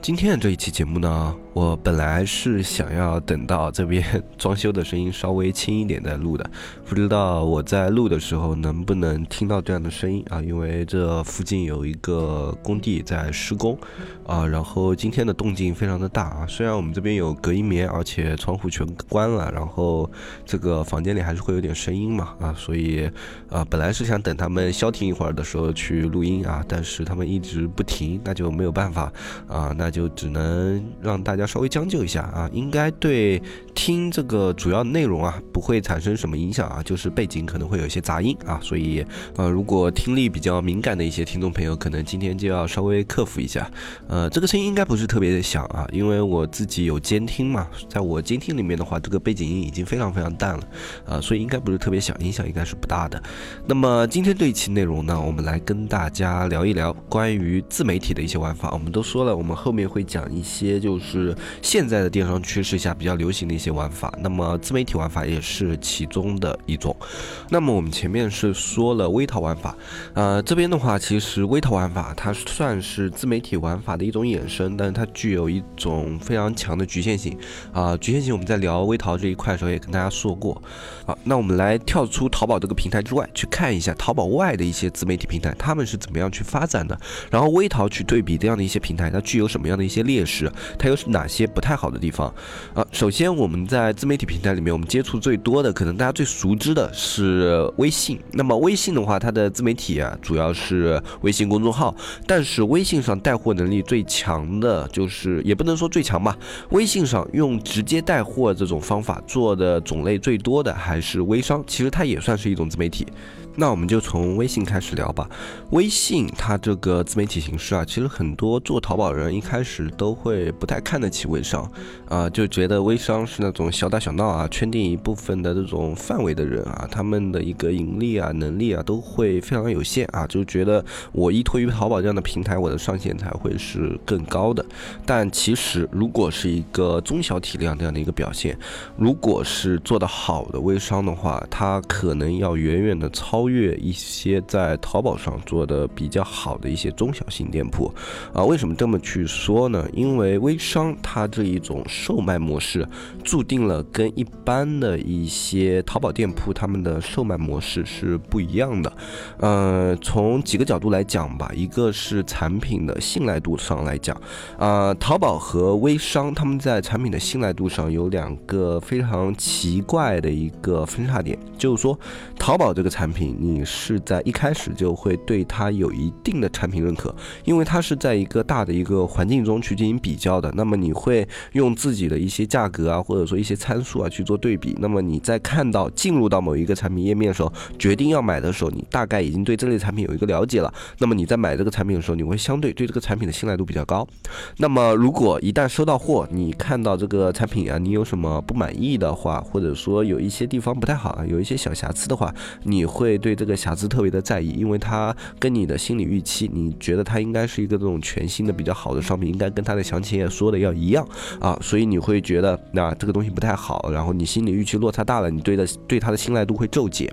今天的这一期节目呢，我本来是想要等到这边装修的声音稍微轻一点再录的，不知道我在录的时候能不能听到这样的声音啊？因为这附近有一个工地在施工啊，然后今天的动静非常的大啊。虽然我们这边有隔音棉，而且窗户全关了，然后这个房间里还是会有点声音嘛啊，所以啊，本来是想等他们消停一会儿的时候去录音啊，但是他们一直不停，那就没有办法啊，那就。就只能让大家稍微将就一下啊，应该对听这个主要内容啊不会产生什么影响啊，就是背景可能会有一些杂音啊，所以呃，如果听力比较敏感的一些听众朋友，可能今天就要稍微克服一下。呃，这个声音应该不是特别的响啊，因为我自己有监听嘛，在我监听里面的话，这个背景音已经非常非常淡了啊，所以应该不是特别响，影响应该是不大的。那么今天这一期内容呢，我们来跟大家聊一聊关于自媒体的一些玩法。我们都说了，我们后面。会讲一些就是现在的电商趋势下比较流行的一些玩法，那么自媒体玩法也是其中的一种。那么我们前面是说了微淘玩法，呃，这边的话其实微淘玩法它算是自媒体玩法的一种衍生，但是它具有一种非常强的局限性啊。局限性我们在聊微淘这一块的时候也跟大家说过。好，那我们来跳出淘宝这个平台之外，去看一下淘宝外的一些自媒体平台，他们是怎么样去发展的，然后微淘去对比这样的一些平台，它具有什么样的一些劣势，它又是哪些不太好的地方啊？首先，我们在自媒体平台里面，我们接触最多的，可能大家最熟知的是微信。那么微信的话，它的自媒体啊，主要是微信公众号。但是微信上带货能力最强的，就是也不能说最强吧。微信上用直接带货这种方法做的种类最多的还是微商，其实它也算是一种自媒体。那我们就从微信开始聊吧。微信它这个自媒体形式啊，其实很多做淘宝人一开始都会不太看得起微商，啊，就觉得微商是那种小打小闹啊，圈定一部分的这种范围的人啊，他们的一个盈利啊、能力啊都会非常有限啊，就觉得我依托于淘宝这样的平台，我的上限才会是更高的。但其实，如果是一个中小体量这样的一个表现，如果是做得好的微商的话，它可能要远远的超。越一些在淘宝上做的比较好的一些中小型店铺，啊，为什么这么去说呢？因为微商它这一种售卖模式，注定了跟一般的一些淘宝店铺他们的售卖模式是不一样的。呃，从几个角度来讲吧，一个是产品的信赖度上来讲，啊，淘宝和微商他们在产品的信赖度上有两个非常奇怪的一个分叉点，就是说，淘宝这个产品。你是在一开始就会对它有一定的产品认可，因为它是在一个大的一个环境中去进行比较的。那么你会用自己的一些价格啊，或者说一些参数啊去做对比。那么你在看到进入到某一个产品页面的时候，决定要买的时候，你大概已经对这类产品有一个了解了。那么你在买这个产品的时候，你会相对对这个产品的信赖度比较高。那么如果一旦收到货，你看到这个产品啊，你有什么不满意的话，或者说有一些地方不太好啊，有一些小瑕疵的话，你会对。这个瑕疵特别的在意，因为它跟你的心理预期，你觉得它应该是一个这种全新的比较好的商品，应该跟它的详情页说的要一样啊，所以你会觉得那这个东西不太好，然后你心理预期落差大了，你对的对它的信赖度会骤减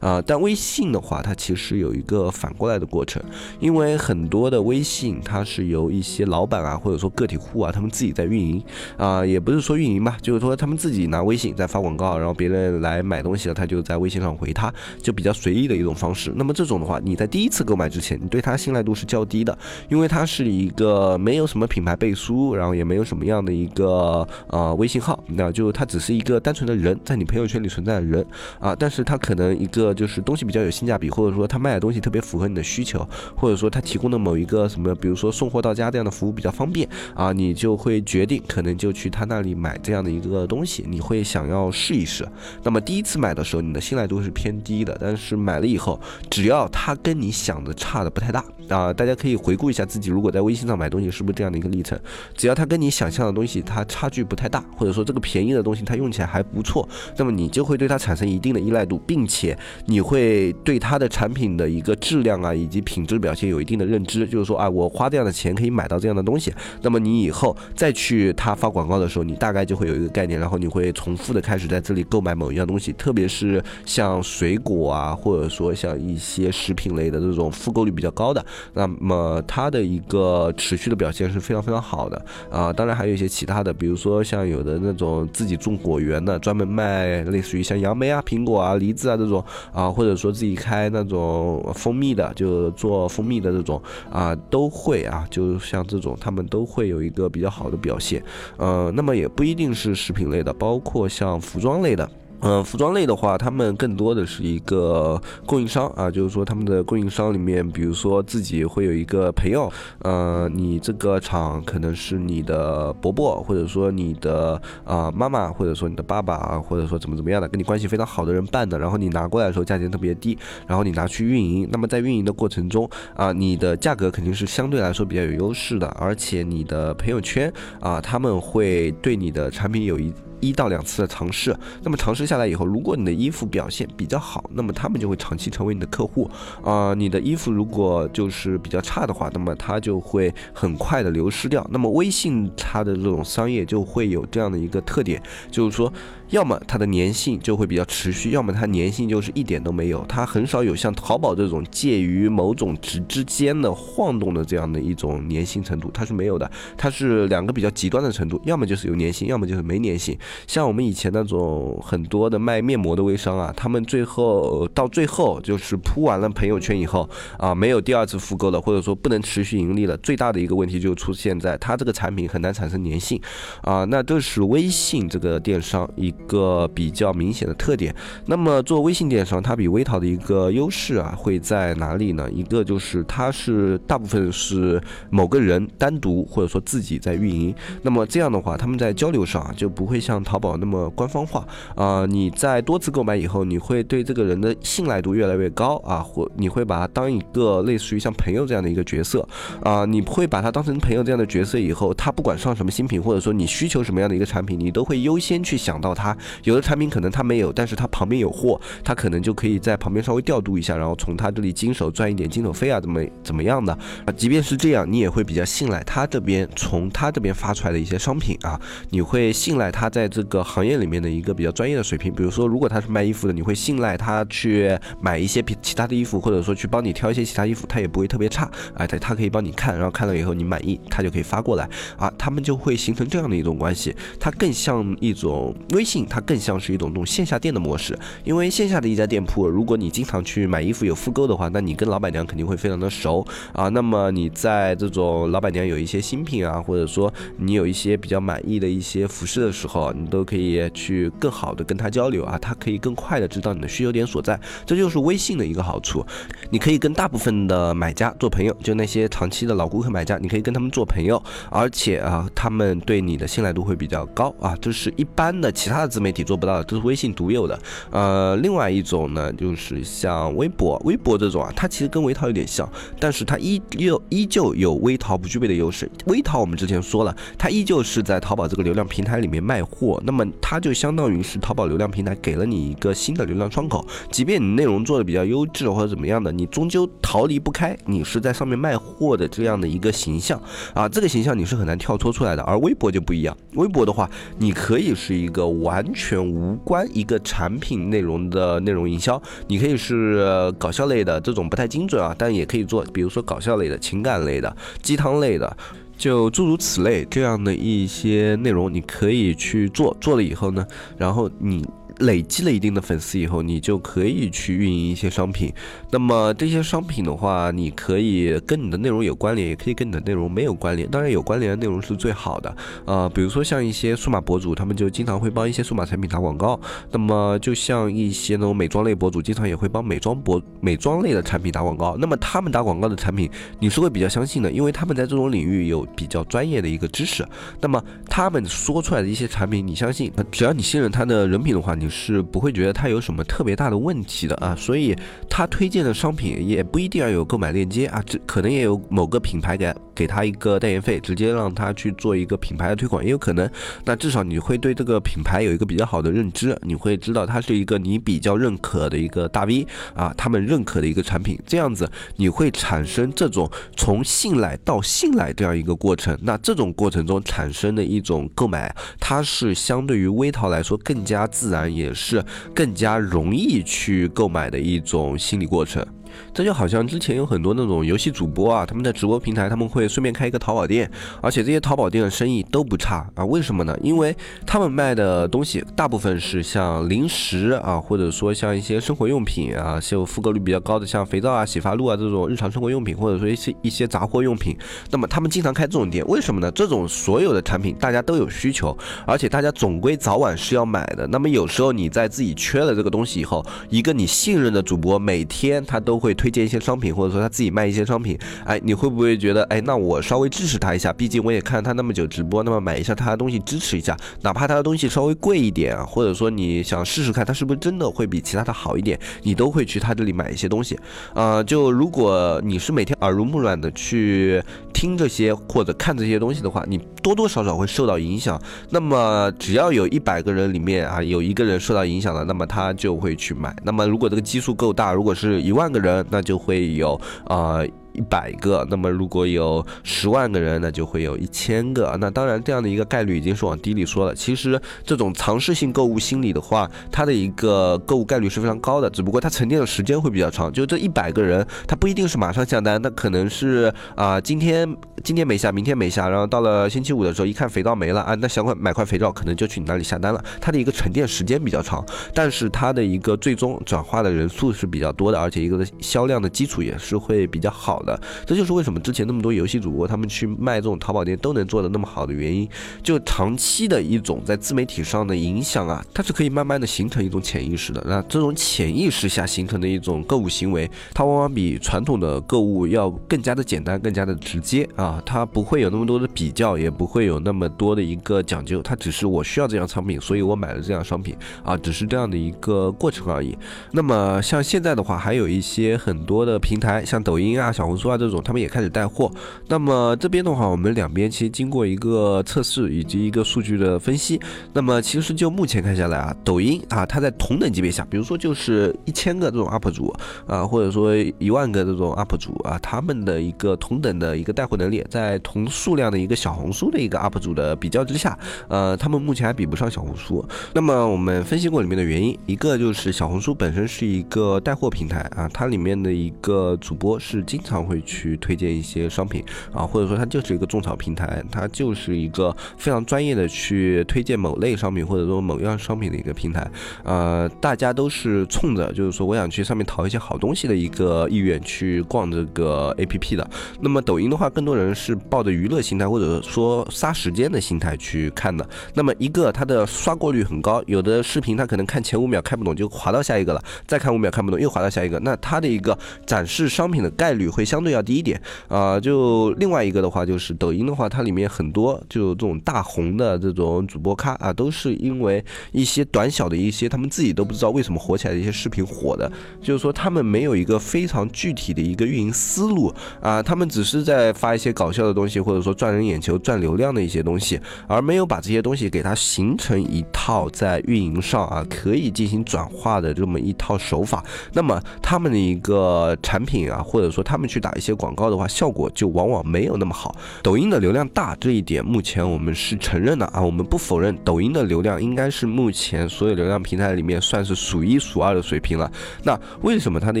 啊。但微信的话，它其实有一个反过来的过程，因为很多的微信它是由一些老板啊，或者说个体户啊，他们自己在运营啊，也不是说运营吧，就是说他们自己拿微信在发广告，然后别人来买东西了，他就在微信上回他，就比较随随意。的一种方式，那么这种的话，你在第一次购买之前，你对它信赖度是较低的，因为它是一个没有什么品牌背书，然后也没有什么样的一个呃微信号，那就它只是一个单纯的人在你朋友圈里存在的人啊，但是它可能一个就是东西比较有性价比，或者说他卖的东西特别符合你的需求，或者说他提供的某一个什么，比如说送货到家这样的服务比较方便啊，你就会决定可能就去他那里买这样的一个东西，你会想要试一试。那么第一次买的时候，你的信赖度是偏低的，但是。买了以后，只要它跟你想的差的不太大啊，大家可以回顾一下自己，如果在微信上买东西是不是这样的一个历程？只要它跟你想象的东西它差距不太大，或者说这个便宜的东西它用起来还不错，那么你就会对它产生一定的依赖度，并且你会对它的产品的一个质量啊以及品质表现有一定的认知，就是说啊，我花这样的钱可以买到这样的东西，那么你以后再去它发广告的时候，你大概就会有一个概念，然后你会重复的开始在这里购买某一样东西，特别是像水果啊，或或者说像一些食品类的这种复购率比较高的，那么它的一个持续的表现是非常非常好的啊。当然还有一些其他的，比如说像有的那种自己种果园的，专门卖类似于像杨梅啊、苹果啊、梨子啊这种啊，或者说自己开那种蜂蜜的，就做蜂蜜的这种啊，都会啊，就像这种他们都会有一个比较好的表现。呃，那么也不一定是食品类的，包括像服装类的。嗯，服装类的话，他们更多的是一个供应商啊，就是说他们的供应商里面，比如说自己会有一个朋友，呃，你这个厂可能是你的伯伯，或者说你的啊妈妈，或者说你的爸爸啊，或者说怎么怎么样的，跟你关系非常好的人办的，然后你拿过来的时候价钱特别低，然后你拿去运营，那么在运营的过程中啊，你的价格肯定是相对来说比较有优势的，而且你的朋友圈啊，他们会对你的产品有一。一到两次的尝试，那么尝试下来以后，如果你的衣服表现比较好，那么他们就会长期成为你的客户。啊，你的衣服如果就是比较差的话，那么它就会很快的流失掉。那么微信它的这种商业就会有这样的一个特点，就是说。要么它的粘性就会比较持续，要么它粘性就是一点都没有。它很少有像淘宝这种介于某种值之间的晃动的这样的一种粘性程度，它是没有的。它是两个比较极端的程度，要么就是有粘性，要么就是没粘性。像我们以前那种很多的卖面膜的微商啊，他们最后到最后就是铺完了朋友圈以后啊，没有第二次复购了，或者说不能持续盈利了。最大的一个问题就出现在它这个产品很难产生粘性啊。那这是微信这个电商一。个比较明显的特点。那么做微信电商，它比微淘的一个优势啊，会在哪里呢？一个就是它是大部分是某个人单独或者说自己在运营。那么这样的话，他们在交流上啊就不会像淘宝那么官方化啊。你在多次购买以后，你会对这个人的信赖度越来越高啊，或你会把他当一个类似于像朋友这样的一个角色啊。你会把他当成朋友这样的角色以后，他不管上什么新品，或者说你需求什么样的一个产品，你都会优先去想到他。有的产品可能他没有，但是他旁边有货，他可能就可以在旁边稍微调度一下，然后从他这里经手赚一点经手费啊，怎么怎么样的啊？即便是这样，你也会比较信赖他这边从他这边发出来的一些商品啊，你会信赖他在这个行业里面的一个比较专业的水平。比如说，如果他是卖衣服的，你会信赖他去买一些其他的衣服，或者说去帮你挑一些其他衣服，他也不会特别差。哎，他他可以帮你看，然后看了以后你满意，他就可以发过来啊。他们就会形成这样的一种关系，它更像一种微信。它更像是一种这种线下店的模式，因为线下的一家店铺，如果你经常去买衣服有复购的话，那你跟老板娘肯定会非常的熟啊。那么你在这种老板娘有一些新品啊，或者说你有一些比较满意的一些服饰的时候，你都可以去更好的跟他交流啊，他可以更快的知道你的需求点所在，这就是微信的一个好处。你可以跟大部分的买家做朋友，就那些长期的老顾客买家，你可以跟他们做朋友，而且啊，他们对你的信赖度会比较高啊，这是一般的其他的自媒体做不到的，这是微信独有的。呃，另外一种呢，就是像微博，微博这种啊，它其实跟微淘有点像，但是它依旧依旧有微淘不具备的优势。微淘我们之前说了，它依旧是在淘宝这个流量平台里面卖货，那么它就相当于是淘宝流量平台给了你一个新的流量窗口，即便你内容做的比较优质或者怎么样的，你终究逃离不开你是在上面卖货的这样的一个形象啊，这个形象你是很难跳脱出来的。而微博就不一样，微博的话，你可以是一个完全无关一个产品内容的内容营销，你可以是搞笑类的这种不太精准啊，但也可以做，比如说搞笑类的、情感类的、鸡汤类的，就诸如此类这样的一些内容，你可以去做。做了以后呢，然后你。累积了一定的粉丝以后，你就可以去运营一些商品。那么这些商品的话，你可以跟你的内容有关联，也可以跟你的内容没有关联。当然有关联的内容是最好的。呃，比如说像一些数码博主，他们就经常会帮一些数码产品打广告。那么就像一些那种美妆类博主，经常也会帮美妆博美妆类的产品打广告。那么他们打广告的产品，你是会比较相信的，因为他们在这种领域有比较专业的一个知识。那么他们说出来的一些产品，你相信，只要你信任他的人品的话，你。是不会觉得它有什么特别大的问题的啊，所以他推荐的商品也不一定要有购买链接啊，这可能也有某个品牌给给他一个代言费，直接让他去做一个品牌的推广也有可能。那至少你会对这个品牌有一个比较好的认知，你会知道它是一个你比较认可的一个大 V 啊，他们认可的一个产品，这样子你会产生这种从信赖到信赖这样一个过程。那这种过程中产生的一种购买，它是相对于微淘来说更加自然，也是更加容易去购买的一种心理过程。这就好像之前有很多那种游戏主播啊，他们在直播平台，他们会顺便开一个淘宝店，而且这些淘宝店的生意都不差啊。为什么呢？因为他们卖的东西大部分是像零食啊，或者说像一些生活用品啊，就复购率比较高的，像肥皂啊、洗发露啊这种日常生活用品，或者说一些一些杂货用品。那么他们经常开这种店，为什么呢？这种所有的产品大家都有需求，而且大家总归早晚是要买的。那么有时候你在自己缺了这个东西以后，一个你信任的主播每天他都会推荐一些商品，或者说他自己卖一些商品，哎，你会不会觉得，哎，那我稍微支持他一下？毕竟我也看他那么久直播，那么买一下他的东西支持一下，哪怕他的东西稍微贵一点，或者说你想试试看他是不是真的会比其他的好一点，你都会去他这里买一些东西。啊，就如果你是每天耳濡目染的去听这些或者看这些东西的话，你多多少少会受到影响。那么只要有一百个人里面啊有一个人受到影响了，那么他就会去买。那么如果这个基数够大，如果是一万个人。那就会有啊。一百个，那么如果有十万个人，那就会有一千个。那当然，这样的一个概率已经是往低里说了。其实这种尝试性购物心理的话，它的一个购物概率是非常高的，只不过它沉淀的时间会比较长。就这一百个人，他不一定是马上下单，那可能是啊，今天今天没下，明天没下，然后到了星期五的时候，一看肥皂没了啊，那想买块肥皂，可能就去你那里下单了。它的一个沉淀时间比较长，但是它的一个最终转化的人数是比较多的，而且一个销量的基础也是会比较好。的，这就是为什么之前那么多游戏主播他们去卖这种淘宝店都能做的那么好的原因，就长期的一种在自媒体上的影响啊，它是可以慢慢的形成一种潜意识的。那这种潜意识下形成的一种购物行为，它往往比传统的购物要更加的简单，更加的直接啊，它不会有那么多的比较，也不会有那么多的一个讲究，它只是我需要这样商品，所以我买了这样商品啊，只是这样的一个过程而已。那么像现在的话，还有一些很多的平台，像抖音啊、小红书啊这种，他们也开始带货。那么这边的话，我们两边其实经过一个测试以及一个数据的分析，那么其实就目前看下来啊，抖音啊，它在同等级别下，比如说就是一千个这种 UP 主啊，或者说一万个这种 UP 主啊，他们的一个同等的一个带货能力，在同数量的一个小红书的一个 UP 主的比较之下，呃，他们目前还比不上小红书。那么我们分析过里面的原因，一个就是小红书本身是一个带货平台啊，它里面的一个主播是经常会去推荐一些商品啊，或者说它就是一个种草平台，它就是一个非常专业的去推荐某类商品或者说某样商品的一个平台。呃，大家都是冲着就是说我想去上面淘一些好东西的一个意愿去逛这个 APP 的。那么抖音的话，更多人是抱着娱乐心态或者说杀时间的心态去看的。那么一个它的刷过率很高，有的视频它可能看前五秒看不懂就滑到下一个了，再看五秒看不懂又滑到下一个，那它的一个展示商品的概率会相对要低一点啊。就另外一个的话，就是抖音的话，它里面很多就这种大红的这种主播咖啊，都是因为一些短小的一些他们自己都不知道为什么火起来的一些视频火的，就是说他们没有一个非常具体的一个运营思路啊，他们只是在发一些搞笑的东西，或者说赚人眼球、赚流量的一些东西，而没有把这些东西给它形成一套在运营上啊可以进行转化的这么一套手法。那么他们的一个产品啊，或者说他们去打一些广告的话，效果就往往没有那么好。抖音的流量大这一点，目前我们是承认的啊，我们不否认抖音的流量应该是目前所有流量平台里面算是数一数二的水平了。那为什么它的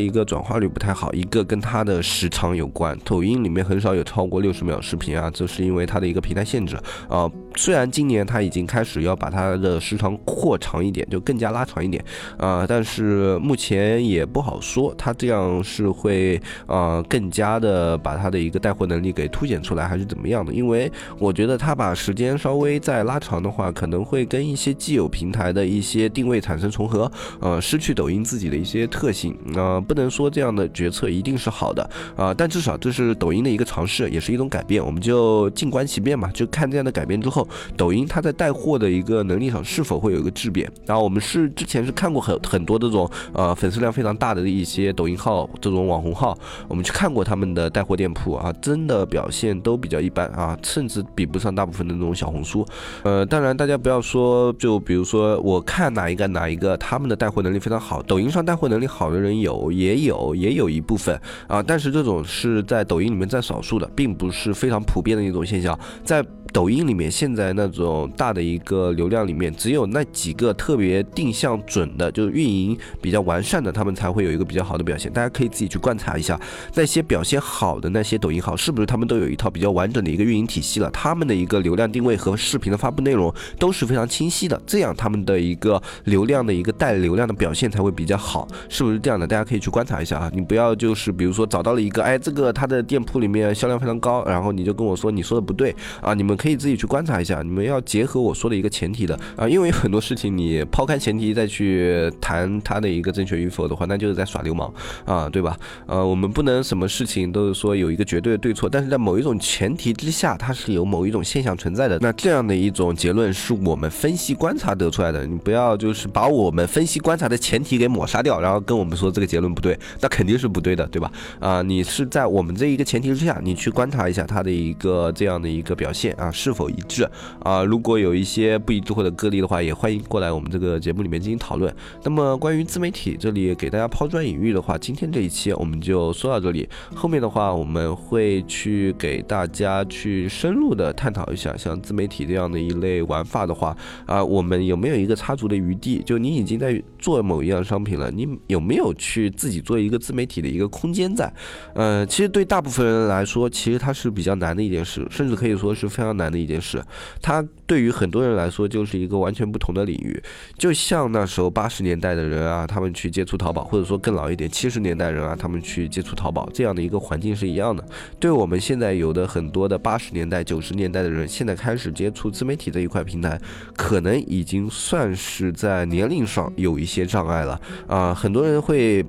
一个转化率不太好？一个跟它的时长有关，抖音里面很少有超过六十秒视频啊，这是因为它的一个平台限制啊。虽然今年它已经开始要把它的时长扩长一点，就更加拉长一点啊，但是目前也不好说，它这样是会啊更加的把它的一个带货能力给凸显出来，还是怎么样的？因为我觉得它把时间稍微再拉长的话，可能会跟一些既有平台的一些定位产生重合，呃，失去抖音自己的一些特性。啊，不能说这样的决策一定是好的啊，但至少这是抖音的一个尝试，也是一种改变，我们就静观其变嘛，就看这样的改变之后。抖音它在带货的一个能力上是否会有一个质变？然后我们是之前是看过很很多这种呃粉丝量非常大的一些抖音号这种网红号，我们去看过他们的带货店铺啊，真的表现都比较一般啊，甚至比不上大部分的那种小红书。呃，当然大家不要说，就比如说我看哪一个哪一个他们的带货能力非常好，抖音上带货能力好的人有也有也有一部分啊，但是这种是在抖音里面占少数的，并不是非常普遍的一种现象，在。抖音里面现在那种大的一个流量里面，只有那几个特别定向准的，就是运营比较完善的，他们才会有一个比较好的表现。大家可以自己去观察一下，那些表现好的那些抖音号，是不是他们都有一套比较完整的一个运营体系了？他们的一个流量定位和视频的发布内容都是非常清晰的，这样他们的一个流量的一个带流量的表现才会比较好，是不是这样的？大家可以去观察一下啊，你不要就是比如说找到了一个，哎，这个他的店铺里面销量非常高，然后你就跟我说你说的不对啊，你们。可以自己去观察一下，你们要结合我说的一个前提的啊，因为很多事情你抛开前提再去谈它的一个正确与否的话，那就是在耍流氓啊，对吧？呃，我们不能什么事情都是说有一个绝对的对错，但是在某一种前提之下，它是有某一种现象存在的。那这样的一种结论是我们分析观察得出来的，你不要就是把我们分析观察的前提给抹杀掉，然后跟我们说这个结论不对，那肯定是不对的，对吧？啊，你是在我们这一个前提之下，你去观察一下它的一个这样的一个表现啊。是否一致啊？如果有一些不一致或者个例的话，也欢迎过来我们这个节目里面进行讨论。那么关于自媒体这里给大家抛砖引玉的话，今天这一期我们就说到这里。后面的话我们会去给大家去深入的探讨一下，像自媒体这样的一类玩法的话啊，我们有没有一个插足的余地？就你已经在做某一样商品了，你有没有去自己做一个自媒体的一个空间在？呃，其实对大部分人来说，其实它是比较难的一件事，甚至可以说是非常难的一件。事，它对于很多人来说就是一个完全不同的领域，就像那时候八十年代的人啊，他们去接触淘宝，或者说更老一点七十年代人啊，他们去接触淘宝这样的一个环境是一样的。对我们现在有的很多的八十年代九十年代的人，现在开始接触自媒体这一块平台，可能已经算是在年龄上有一些障碍了啊，很多人会。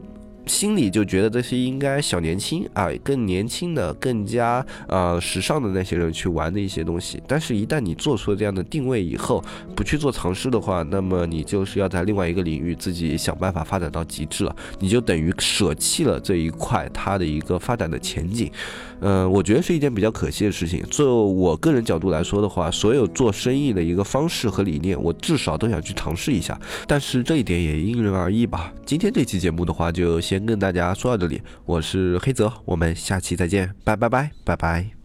心里就觉得这些应该小年轻啊，更年轻的、更加呃时尚的那些人去玩的一些东西。但是，一旦你做出了这样的定位以后，不去做尝试的话，那么你就是要在另外一个领域自己想办法发展到极致了。你就等于舍弃了这一块它的一个发展的前景。嗯，我觉得是一件比较可惜的事情。就我个人角度来说的话，所有做生意的一个方式和理念，我至少都想去尝试一下。但是这一点也因人而异吧。今天这期节目的话，就先跟大家说到这里。我是黑泽，我们下期再见，拜拜拜拜拜。